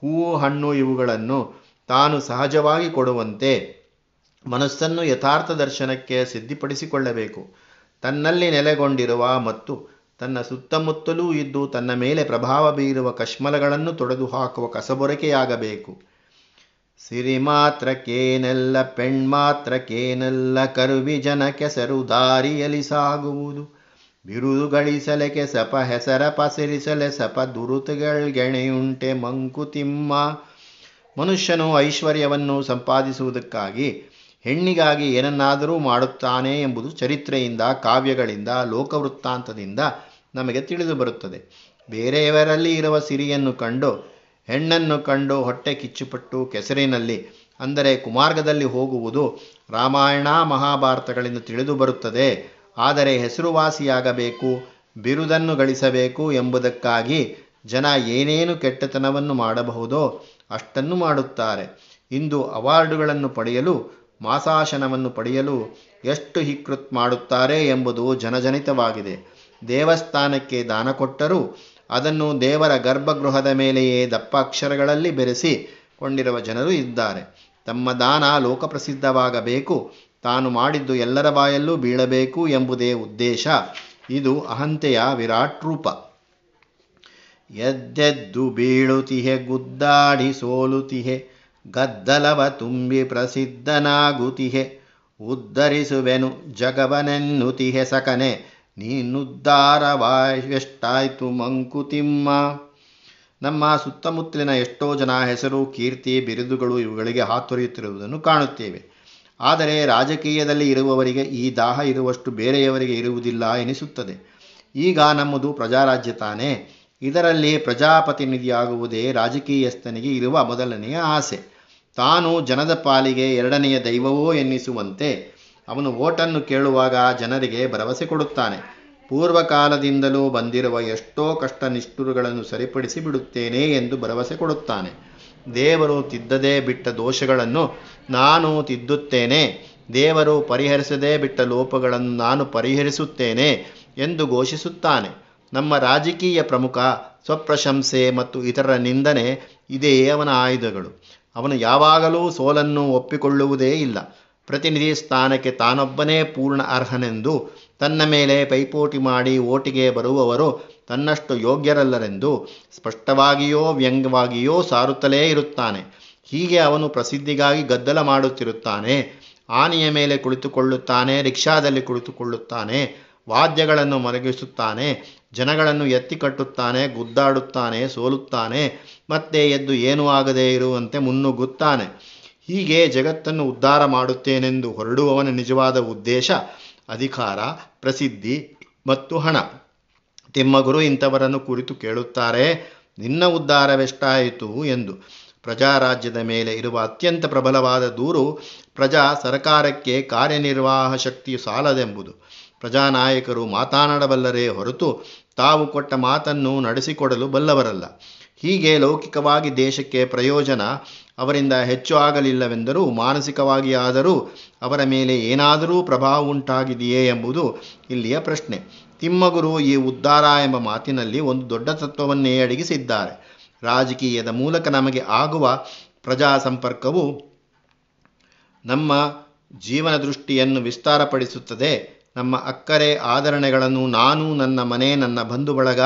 ಹೂವು, ಹಣ್ಣು ಇವುಗಳನ್ನು ತಾನು ಸಹಜವಾಗಿ ಕೊಡುವಂತೆ ಮನಸ್ಸನ್ನು ಯಥಾರ್ಥ ದರ್ಶನಕ್ಕೆ ಸಿದ್ಧಿಪಡಿಸಿಕೊಳ್ಳಬೇಕು. ತನ್ನಲ್ಲಿ ನೆಲೆಗೊಂಡಿರುವ ಮತ್ತು ತನ್ನ ಸುತ್ತಮುತ್ತಲೂ ಇದ್ದು ತನ್ನ ಮೇಲೆ ಪ್ರಭಾವ ಬೀರುವ ಕಶ್ಮಲಗಳನ್ನು ತೊಡೆದು ಹಾಕುವ ಕಸಬೊರಕೆಯಾಗಬೇಕು. ಸಿರಿ ಮಾತ್ರಕ್ಕೇನೆಲ್ಲ ಪೆಣ್ಮಾತ್ರಕ್ಕೇನೆಲ್ಲ ಕರುವಿ ಜನ ಕೆಸರು ದಾರಿಯಲಿ ಸಾಗುವುದು. ಬಿರುದು ಗಳಿಸಲೆ ಕೆಸಪ ಹೆಸರ ಪಸರಿಸಲೆ ಸಪ ದುರುತುಗಳ್ಗೆಣೆಯುಂಟೆ ಮಂಕುತಿಮ್ಮ ಮನುಷ್ಯನು ಐಶ್ವರ್ಯವನ್ನು ಸಂಪಾದಿಸುವುದಕ್ಕಾಗಿ, ಹೆಣ್ಣಿಗಾಗಿ ಏನನ್ನಾದರೂ ಮಾಡುತ್ತಾನೆ ಎಂಬುದು ಚರಿತ್ರೆಯಿಂದ, ಕಾವ್ಯಗಳಿಂದ, ಲೋಕವೃತ್ತಾಂತದಿಂದ ನಮಗೆ ತಿಳಿದು ಬರುತ್ತದೆ. ಬೇರೆಯವರಲ್ಲಿ ಇರುವ ಸಿರಿಯನ್ನು ಕಂಡು, ಹೆಣ್ಣನ್ನು ಕಂಡು ಹೊಟ್ಟೆ ಕಿಚ್ಚುಪಟ್ಟು ಕೆಸರಿನಲ್ಲಿ, ಅಂದರೆ ಕುಮಾರ್ಗದಲ್ಲಿ ಹೋಗುವುದು ರಾಮಾಯಣ ಮಹಾಭಾರತಗಳಿಂದ ತಿಳಿದು ಬರುತ್ತದೆ. ಆದರೆ ಹೆಸರುವಾಸಿಯಾಗಬೇಕು, ಬಿರುದನ್ನು ಗಳಿಸಬೇಕು ಎಂಬುದಕ್ಕಾಗಿ ಜನ ಏನೇನು ಕೆಟ್ಟತನವನ್ನು ಮಾಡಬಹುದೋ ಅಷ್ಟನ್ನು ಮಾಡುತ್ತಾರೆ. ಇಂದು ಅವಾರ್ಡುಗಳನ್ನು ಪಡೆಯಲು, ಮಾಸಾಶನವನ್ನು ಪಡೆಯಲು ಎಷ್ಟು ಹಿಕೃತ್ ಮಾಡುತ್ತಾರೆ ಎಂಬುದು ಜನಜನಿತವಾಗಿದೆ. ದೇವಸ್ಥಾನಕ್ಕೆ ದಾನ ಕೊಟ್ಟರೂ ಅದನ್ನು ದೇವರ ಗರ್ಭಗೃಹದ ಮೇಲೆಯೇ ದಪ್ಪ ಅಕ್ಷರಗಳಲ್ಲಿ ಬೆರೆಸಿ ಕೊಂಡಿರುವ ಜನರು ಇದ್ದಾರೆ. ತಮ್ಮ ದಾನ ಲೋಕಪ್ರಸಿದ್ಧವಾಗಬೇಕು ತಾನು ಮಾಡಿದ್ದು ಎಲ್ಲರ ಬಾಯಲ್ಲೂ ಬೀಳಬೇಕು ಎಂಬುದೇ ಉದ್ದೇಶ. ಇದು ಅಹಂತೆಯ ವಿರಾಟ್ ರೂಪ. ಎದ್ದೆದ್ದು ಬೀಳುತಿಹೆ, ಗುದ್ದಾಡಿ ಸೋಲುತಿಹೆ, ಗದ್ದಲವ ತುಂಬಿ ಪ್ರಸಿದ್ಧನಾಗುತಿಹೆ, ಉದ್ಧರಿಸುವೆನು ಜಗವನೆನ್ನುತಿಹೆ ಸಕನೆ ನೀನುದ್ಧಾರವಾಯೆಷ್ಟಾಯ್ತು ಮಂಕುತಿಮ್ಮ. ನಮ್ಮ ಸುತ್ತಮುತ್ತಲಿನ ಎಷ್ಟೋ ಜನ ಹೆಸರು, ಕೀರ್ತಿ, ಬಿರುದುಗಳು ಇವುಗಳಿಗೆ ಹಾತೊರೆಯುತ್ತಿರುವುದನ್ನು ಕಾಣುತ್ತೇವೆ. ಆದರೆ ರಾಜಕೀಯದಲ್ಲಿ ಇರುವವರಿಗೆ ಈ ದಾಹ ಇರುವಷ್ಟು ಬೇರೆಯವರಿಗೆ ಇರುವುದಿಲ್ಲ ಎನಿಸುತ್ತದೆ. ಈಗ ನಮ್ಮದು ಪ್ರಜಾರಾಜ್ಯ ತಾನೇ. ಇದರಲ್ಲಿ ಪ್ರಜಾಪ್ರತಿನಿಧಿಯಾಗುವುದೇ ರಾಜಕೀಯಸ್ಥನಿಗೆ ಇರುವ ಮೊದಲನೆಯ ಆಸೆ. ತಾನು ಜನದ ಪಾಲಿಗೆ ಎರಡನೆಯ ದೈವವೋ ಎನ್ನಿಸುವಂತೆ ಅವನು ಓಟನ್ನು ಕೇಳುವಾಗ ಜನರಿಗೆ ಭರವಸೆ ಕೊಡುತ್ತಾನೆ. ಪೂರ್ವಕಾಲದಿಂದಲೂ ಬಂದಿರುವ ಎಷ್ಟೋ ಕಷ್ಟ ನಿಷ್ಠುರುಗಳನ್ನು ಸರಿಪಡಿಸಿ ಬಿಡುತ್ತೇನೆ ಎಂದು ಭರವಸೆ ಕೊಡುತ್ತಾನೆ. ದೇವರು ತಿದ್ದದೇ ಬಿಟ್ಟ ದೋಷಗಳನ್ನು ನಾನು ತಿದ್ದುತ್ತೇನೆ. ದೇವರು ಪರಿಹರಿಸದೇ ಬಿಟ್ಟ ಲೋಪಗಳನ್ನು ನಾನು ಪರಿಹರಿಸುತ್ತೇನೆ ಎಂದು ಘೋಷಿಸುತ್ತಾನೆ. ನಮ್ಮ ರಾಜಕೀಯ ಪ್ರಮುಖ ಸ್ವಪ್ರಶಂಸೆ ಮತ್ತು ಇತರರ ನಿಂದನೆ ಇದೇ ಅವನ ಆಯುಧಗಳು. ಅವನು ಯಾವಾಗಲೂ ಸೋಲನ್ನು ಒಪ್ಪಿಕೊಳ್ಳುವುದೇ ಇಲ್ಲ. ಪ್ರತಿನಿಧಿ ಸ್ಥಾನಕ್ಕೆ ತಾನೊಬ್ಬನೇ ಪೂರ್ಣ ಅರ್ಹನೆಂದು ತನ್ನ ಮೇಲೆ ಪೈಪೋಟಿ ಮಾಡಿ ಓಟಿಗೆ ಬರುವವರು ತನ್ನಷ್ಟು ಯೋಗ್ಯರಲ್ಲರೆಂದು ಸ್ಪಷ್ಟವಾಗಿಯೋ ವ್ಯಂಗ್ಯವಾಗಿಯೋ ಸಾರುತ್ತಲೇ ಇರುತ್ತಾನೆ. ಹೀಗೆ ಅವನು ಪ್ರಸಿದ್ಧಿಗಾಗಿ ಗದ್ದಲ ಮಾಡುತ್ತಿರುತ್ತಾನೆ. ಆನೆಯ ಮೇಲೆ ಕುಳಿತುಕೊಳ್ಳುತ್ತಾನೆ, ರಿಕ್ಷಾದಲ್ಲಿ ಕುಳಿತುಕೊಳ್ಳುತ್ತಾನೆ, ವಾದ್ಯಗಳನ್ನು ಮರಗಿಸುತ್ತಾನೆ ಜನಗಳನ್ನು ಎತ್ತಿ ಕಟ್ಟುತ್ತಾನೆ, ಗುದ್ದಾಡುತ್ತಾನೆ, ಸೋಲುತ್ತಾನೆ, ಮತ್ತೆ ಎದ್ದು ಏನೂ ಆಗದೇ ಇರುವಂತೆ ಮುನ್ನುಗ್ಗುತ್ತಾನೆ. ಹೀಗೆ ಜಗತ್ತನ್ನು ಉದ್ಧಾರ ಮಾಡುತ್ತೇನೆಂದು ಹೊರಡುವವನ ನಿಜವಾದ ಉದ್ದೇಶ ಅಧಿಕಾರ, ಪ್ರಸಿದ್ಧಿ ಮತ್ತು ಹಣ. ತಿಮ್ಮಗುರು ಇಂಥವರನ್ನು ಕುರಿತು ಕೇಳುತ್ತಾರೆ, ನಿನ್ನ ಉದ್ಧಾರವೆಷ್ಟಾಯಿತು ಎಂದು. ಪ್ರಜಾರಾಜ್ಯದ ಮೇಲೆ ಇರುವ ಅತ್ಯಂತ ಪ್ರಬಲವಾದ ದೂರು ಪ್ರಜಾ ಸರ್ಕಾರಕ್ಕೆ ಕಾರ್ಯನಿರ್ವಾಹ ಶಕ್ತಿಯು ಸಾಲದೆಂಬುದು. ಪ್ರಜಾನಾಯಕರು ಮಾತನಾಡಬಲ್ಲರೇ ಹೊರತು ತಾವು ಕೊಟ್ಟ ಮಾತನ್ನು ನಡೆಸಿಕೊಡಲು ಬಲ್ಲವರಲ್ಲ. ಹೀಗೆ ಲೌಕಿಕವಾಗಿ ದೇಶಕ್ಕೆ ಪ್ರಯೋಜನ ಅವರಿಂದ ಹೆಚ್ಚು ಆಗಲಿಲ್ಲವೆಂದರೂ, ಮಾನಸಿಕವಾಗಿ ಆದರೂ ಅವರ ಮೇಲೆ ಏನಾದರೂ ಪ್ರಭಾವ ಉಂಟಾಗಿದೆಯೇ ಎಂಬುದು ಇಲ್ಲಿಯ ಪ್ರಶ್ನೆ. ತಿಮ್ಮಗುರು ಈ ಉದ್ಧಾರ ಎಂಬ ಮಾತಿನಲ್ಲಿ ಒಂದು ದೊಡ್ಡ ತತ್ವವನ್ನೇ ಅಡಗಿಸಿದ್ದಾರೆ. ರಾಜಕೀಯದ ಮೂಲಕ ನಮಗೆ ಆಗುವ ಪ್ರಜಾ ಸಂಪರ್ಕವು ನಮ್ಮ ಜೀವನ ದೃಷ್ಟಿಯನ್ನು ವಿಸ್ತಾರಪಡಿಸುತ್ತದೆ. ನಮ್ಮ ಅಕ್ಕರೆ ಆದರಣೆಗಳನ್ನು ನಾನು ನನ್ನ ಮನೆ ನನ್ನ ಬಂಧು ಬಳಗ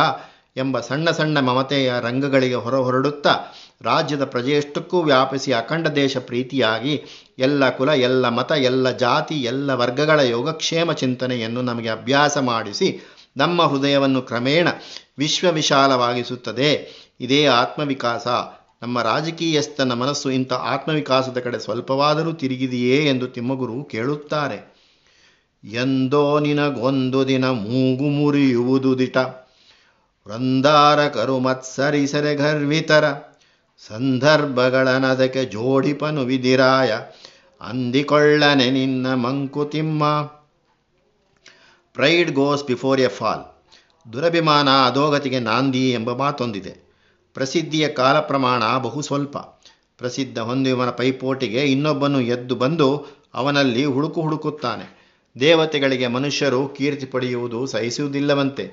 ಎಂಬ ಸಣ್ಣ ಸಣ್ಣ ಮಮತೆಯ ರಂಗಗಳಿಗೆ ಹೊರ ಹೊರಡುತ್ತಾ ರಾಜ್ಯದ ಪ್ರಜೆಯಷ್ಟಕ್ಕೂ ವ್ಯಾಪಿಸಿ ಅಖಂಡ ದೇಶ ಪ್ರೀತಿಯಾಗಿ ಎಲ್ಲ ಕುಲ, ಎಲ್ಲ ಮತ, ಎಲ್ಲ ಜಾತಿ, ಎಲ್ಲ ವರ್ಗಗಳ ಯೋಗಕ್ಷೇಮ ಚಿಂತನೆಯನ್ನು ನಮಗೆ ಅಭ್ಯಾಸ ಮಾಡಿಸಿ ನಮ್ಮ ಹೃದಯವನ್ನು ಕ್ರಮೇಣ ವಿಶ್ವವಿಶಾಲವಾಗಿಸುತ್ತದೆ. ಇದೇ ಆತ್ಮವಿಕಾಸ. ನಮ್ಮ ರಾಜಕೀಯಸ್ಥನ ಮನಸ್ಸು ಇಂಥ ಆತ್ಮವಿಕಾಸದ ಕಡೆ ಸ್ವಲ್ಪವಾದರೂ ತಿರುಗಿದೆಯೇ ಎಂದು ತಿಮ್ಮಗುರು ಕೇಳುತ್ತಾರೆ. ಎಂದೋ ನಿನಗೊಂದು ದಿನ ಮೂಗು ಮುರಿಯುವುದು ದಿಟ. ವೃಂದಾರಕರು ಮತ್ಸರಿಸರೆ ಗರ್ವಿತರ. ಸಂದರ್ಭಗಳನದಕ್ಕೆ ಜೋಡಿಪನು ವಿಧಿರಾಯ. ಅಂದಿಕೊಳ್ಳನೆ ನಿನ್ನ Mankutimma pride goes before a fall ದುರಭಿಮಾನ ಅಧೋಗತಿಗೆ ನಾಂದಿ ಎಂಬ ಮಾತೊಂದಿದೆ. ಪ್ರಸಿದ್ಧಿಯ ಕಾಲ ಪ್ರಮಾಣ ಬಹು ಸ್ವಲ್ಪ. ಪ್ರಸಿದ್ಧ ಹೊಂದಿವನ ಪೈಪೋಟಿಗೆ ಇನ್ನೊಬ್ಬನು ಎದ್ದು ಬಂದು ಅವನಲ್ಲಿ ಹುಡುಕು ಹುಡುಕುತ್ತಾನೆ. ದೇವತೆಗಳಿಗೆ ಮನುಷ್ಯರು ಕೀರ್ತಿ ಪಡೆಯುವುದು ಸಹಿಸುವುದಿಲ್ಲವಂತೆ.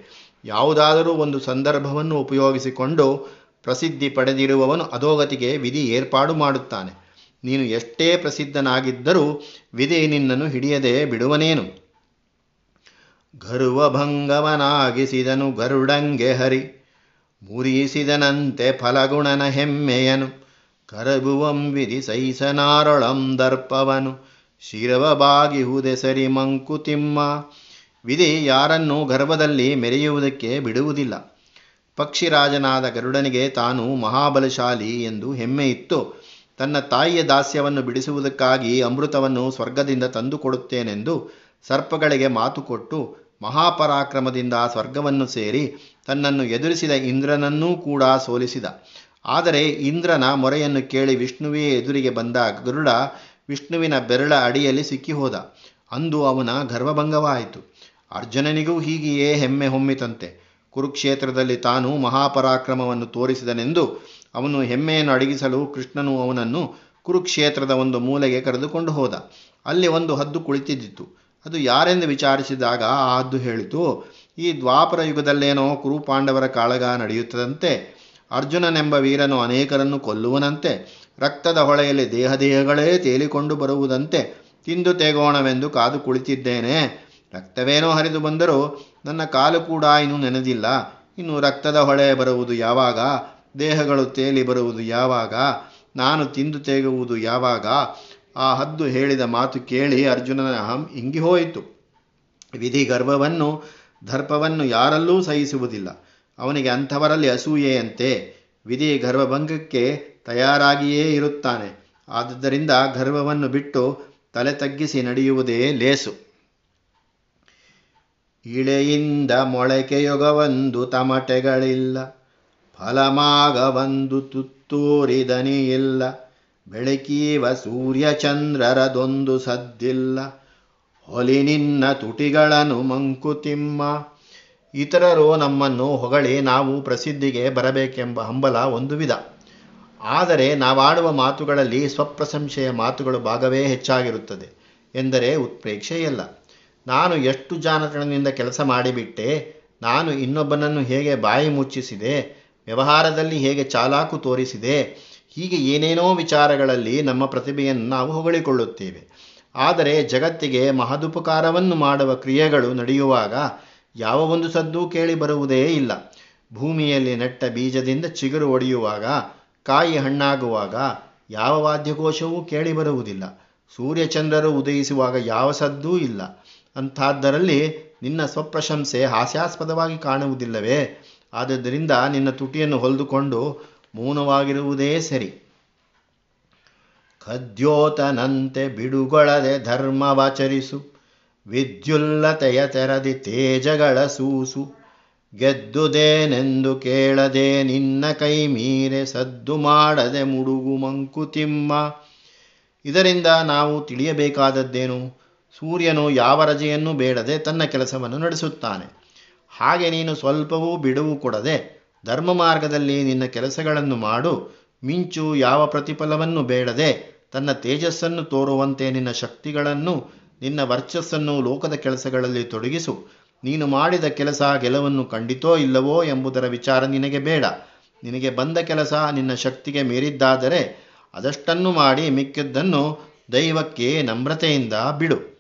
ಯಾವುದಾದರೂ ಒಂದು ಸಂದರ್ಭವನ್ನು ಉಪಯೋಗಿಸಿಕೊಂಡು ಪ್ರಸಿದ್ಧಿ ಪಡೆದಿರುವವನು ಅಧೋಗತಿಗೆ ವಿಧಿ ಏರ್ಪಾಡು ಮಾಡುತ್ತಾನೆ. ನೀನು ಎಷ್ಟೇ ಪ್ರಸಿದ್ಧನಾಗಿದ್ದರೂ ವಿಧಿ ನಿನ್ನನ್ನು ಹಿಡಿಯದೆ ಬಿಡುವನೇನು? ಗರ್ವಭಂಗವನಾಗಿಸಿದನು ಗರುಡಂಗೆ ಹರಿ. ಮುರಿಸಿದನಂತೆ ಫಲಗುಣನ ಹೆಮ್ಮೆಯನು. ಕರಗುವಂ ವಿಧಿ ಸೈಸನಾರೊಳಂ ದರ್ಪವನು. ಶಿರವ ಬಾಗಿಹುದೆ ಸರಿ ಮಂಕುತಿಮ್ಮ. ವಿಧಿ ಯಾರನ್ನು ಗರ್ಭದಲ್ಲಿ ಮೆರೆಯುವುದಕ್ಕೆ ಬಿಡುವುದಿಲ್ಲ. ಪಕ್ಷಿರಾಜನಾದ ಗರುಡನಿಗೆ ತಾನು ಮಹಾಬಲಶಾಲಿ ಎಂದು ಹೆಮ್ಮೆ ಇತ್ತು. ತನ್ನ ತಾಯಿಯ ದಾಸ್ಯವನ್ನು ಬಿಡಿಸುವುದಕ್ಕಾಗಿ ಅಮೃತವನ್ನು ಸ್ವರ್ಗದಿಂದ ತಂದುಕೊಡುತ್ತೇನೆಂದು ಸರ್ಪಗಳಿಗೆ ಮಾತು ಕೊಟ್ಟು ಮಹಾಪರಾಕ್ರಮದಿಂದ ಸ್ವರ್ಗವನ್ನು ಸೇರಿ ತನ್ನನ್ನು ಎದುರಿಸಿದ ಇಂದ್ರನನ್ನೂ ಕೂಡ ಸೋಲಿಸಿದ. ಆದರೆ ಇಂದ್ರನ ಮೊರೆಯನ್ನು ಕೇಳಿ ವಿಷ್ಣುವೇ ಎದುರಿಗೆ ಬಂದ ಗರುಡ ವಿಷ್ಣುವಿನ ಬೆರಳ ಅಡಿಯಲ್ಲಿ ಸಿಕ್ಕಿಹೋದ. ಅಂದು ಅವನ ಗರ್ವಭಂಗವಾಯಿತು. ಅರ್ಜುನನಿಗೂ ಹೀಗೆಯೇ ಹೆಮ್ಮೆ ಹೊಮ್ಮಿತಂತೆ. ಕುರುಕ್ಷೇತ್ರದಲ್ಲಿ ತಾನು ಮಹಾಪರಾಕ್ರಮವನ್ನು ತೋರಿಸಿದನೆಂದು ಅವನು ಹೆಮ್ಮೆಯನ್ನು ಅಡಗಿಸಲು ಕೃಷ್ಣನು ಅವನನ್ನು ಕುರುಕ್ಷೇತ್ರದ ಒಂದು ಮೂಲೆಗೆ ಕರೆದುಕೊಂಡು ಹೋದ. ಅಲ್ಲಿ ಒಂದು ಹದ್ದು ಕುಳಿತಿದ್ದಿತು. ಅದು ಯಾರೆಂದು ವಿಚಾರಿಸಿದಾಗ ಆ ಹದ್ದು ಹೇಳಿತು, ಈ ದ್ವಾಪರ ಯುಗದಲ್ಲೇನೋ ಕುರುಪಾಂಡವರ ಕಾಳಗ ನಡೆಯುತ್ತದಂತೆ, ಅರ್ಜುನನೆಂಬ ವೀರನು ಅನೇಕರನ್ನು ಕೊಲ್ಲುವನಂತೆ, ರಕ್ತದ ಹೊಳೆಯಲ್ಲಿ ದೇಹದೇಹಗಳೇ ತೇಲಿಕೊಂಡು ಬರುವುದಂತೆ, ತಿಂದು ತೆಗೋಣವೆಂದು ಕಾದು ಕುಳಿತಿದ್ದೇನೆ, ರಕ್ತವೇನೋ ಹರಿದು ಬಂದರೂ ನನ್ನ ಕಾಲು ಕೂಡ ಇನ್ನೂ ನೆನೆದಿಲ್ಲ. ಇನ್ನು ರಕ್ತದ ಹೊಳೆ ಬರುವುದು ಯಾವಾಗ? ದೇಹಗಳು ತೇಲಿ ಬರುವುದು ಯಾವಾಗ? ನಾನು ತಿಂದು ತೇಗುವುದು ಯಾವಾಗ? ಆ ಹದ್ದು ಹೇಳಿದ ಮಾತು ಕೇಳಿ ಅರ್ಜುನನ ಅಹಂ ಇಂಗಿ ಹೋಯಿತು. ವಿಧಿ ಗರ್ವವನ್ನು, ದರ್ಪವನ್ನು ಯಾರಲ್ಲೂ ಸಹಿಸುವುದಿಲ್ಲ. ಅವನಿಗೆ ಅಂಥವರಲ್ಲಿ ಅಸೂಯೆಯಂತೆ. ವಿಧಿ ಗರ್ವಭಂಗಕ್ಕೆ ತಯಾರಾಗಿಯೇ ಇರುತ್ತಾನೆ. ಆದ್ದರಿಂದ ಗರ್ವವನ್ನು ಬಿಟ್ಟು ತಲೆ ತಗ್ಗಿಸಿ ನಡೆಯುವುದೇ ಲೇಸು. ಇಳೆಯಿಂದ ಮೊಳಕೆಯೊಗವೊಂದು ತಮಟೆಗಳಿಲ್ಲ ಫಲಮಾಗವಂದು ತುತ್ತೂರಿದನಿಯಿಲ್ಲ ಬೆಳಕೀವ ಸೂರ್ಯಚಂದ್ರರದೊಂದು ಸದ್ದಿಲ್ಲ. ಹೊಲಿ ನಿನ್ನ ತುಟಿಗಳನ್ನು ಮಂಕುತಿಮ್ಮ, ಇತರರು ನಮ್ಮನ್ನು ಹೊಗಳಿ, ನಾವು ಪ್ರಸಿದ್ಧಿಗೆ ಬರಬೇಕೆಂಬ ಹಂಬಲ ಒಂದು ವಿಧ. ಆದರೆ ನಾವಾಡುವ ಮಾತುಗಳಲ್ಲಿ ಸ್ವಪ್ರಶಂಸೆಯ ಮಾತುಗಳು ಭಾಗವೇ ಹೆಚ್ಚಾಗಿರುತ್ತದೆ ಎಂದರೆ ಉತ್ಪ್ರೇಕ್ಷೆಯಲ್ಲ. ನಾನು ಎಷ್ಟು ಜಾಣತನದಿಂದ ಕೆಲಸ ಮಾಡಿಬಿಟ್ಟೆ, ನಾನು ಇನ್ನೊಬ್ಬನನ್ನು ಹೇಗೆ ಬಾಯಿ ಮುಚ್ಚಿಸಿದೆ, ವ್ಯವಹಾರದಲ್ಲಿ ಹೇಗೆ ಚಾಲಾಕು ತೋರಿಸಿದೆ, ಹೀಗೆ ಏನೇನೋ ವಿಚಾರಗಳಲ್ಲಿ ನಮ್ಮ ಪ್ರತಿಭೆಯನ್ನು ನಾವು ಹೊಗಳಿಕೊಳ್ಳುತ್ತೇವೆ. ಆದರೆ ಜಗತ್ತಿಗೆ ಮಹದುಪಕಾರವನ್ನು ಮಾಡುವ ಕ್ರಿಯೆಗಳು ನಡೆಯುವಾಗ ಯಾವ ಒಂದು ಸದ್ದು ಕೇಳಿ ಬರುವುದೇ ಇಲ್ಲ. ಭೂಮಿಯಲ್ಲಿ ನೆಟ್ಟ ಬೀಜದಿಂದ ಚಿಗುರು ಒಡೆಯುವಾಗ, ಕಾಯಿ ಹಣ್ಣಾಗುವಾಗ ಯಾವ ವಾದ್ಯಕೋಶವೂ ಕೇಳಿ ಬರುವುದಿಲ್ಲ. ಸೂರ್ಯಚಂದ್ರರು ಉದಯಿಸುವಾಗ ಯಾವ ಸದ್ದೂ ಇಲ್ಲ. ಅಂಥದ್ದರಲ್ಲಿ ನಿನ್ನ ಸ್ವಪ್ರಶಂಸೆ ಹಾಸ್ಯಾಸ್ಪದವಾಗಿ ಕಾಣುವುದಿಲ್ಲವೇ? ಆದ್ದರಿಂದ ನಿನ್ನ ತುಟಿಯನ್ನು ಹೊಲಿದುಕೊಂಡು ಮೌನವಾಗಿರುವುದೇ ಸರಿ. ಖದ್ಯೋತನಂತೆ ಬಿಡುಗೊಳದೆ ಧರ್ಮವಾಚರಿಸು, ವಿದ್ಯುಲ್ಲತೆಯ ತೆರದಿ ತೇಜಗಳ ಸೂಸು, ಗೆದ್ದುದೇನೆಂದು ಕೇಳದೆ ನಿನ್ನ ಕೈ ಮೀರೆ ಸದ್ದು ಮಾಡದೆ ಮುಡುಗು ಮಂಕುತಿಮ್ಮ. ಇದರಿಂದ ನಾವು ತಿಳಿಯಬೇಕಾದದ್ದೇನು? ಸೂರ್ಯನು ಯಾವ ರಜೆಯನ್ನು ಬೇಡದೆ ತನ್ನ ಕೆಲಸವನ್ನು ನಡೆಸುತ್ತಾನೆ. ಹಾಗೆ ನೀನು ಸ್ವಲ್ಪವೂ ಬಿಡುವು ಕೊಡದೆ ಧರ್ಮ ಮಾರ್ಗದಲ್ಲಿ ನಿನ್ನ ಕೆಲಸಗಳನ್ನು ಮಾಡು. ಮಿಂಚು ಯಾವ ಪ್ರತಿಫಲವನ್ನು ಬೇಡದೆ ತನ್ನ ತೇಜಸ್ಸನ್ನು ತೋರುವಂತೆ ನಿನ್ನ ಶಕ್ತಿಗಳನ್ನು, ನಿನ್ನ ವರ್ಚಸ್ಸನ್ನು ಲೋಕದ ಕೆಲಸಗಳಲ್ಲಿ ತೊಡಗಿಸು. ನೀನು ಮಾಡಿದ ಕೆಲಸ ಗೆಲುವನ್ನು ಕಂಡಿತೋ ಇಲ್ಲವೋ ಎಂಬುದರ ವಿಚಾರ ನಿನಗೆ ಬೇಡ. ನಿನಗೆ ಬಂದ ಕೆಲಸ ನಿನ್ನ ಶಕ್ತಿಗೆ ಮೀರಿದ್ದಾದರೆ ಅದಷ್ಟನ್ನು ಮಾಡಿ ಮಿಕ್ಕಿದ್ದನ್ನು ದೈವಕ್ಕೆ ನಮ್ರತೆಯಿಂದ ಬಿಡು.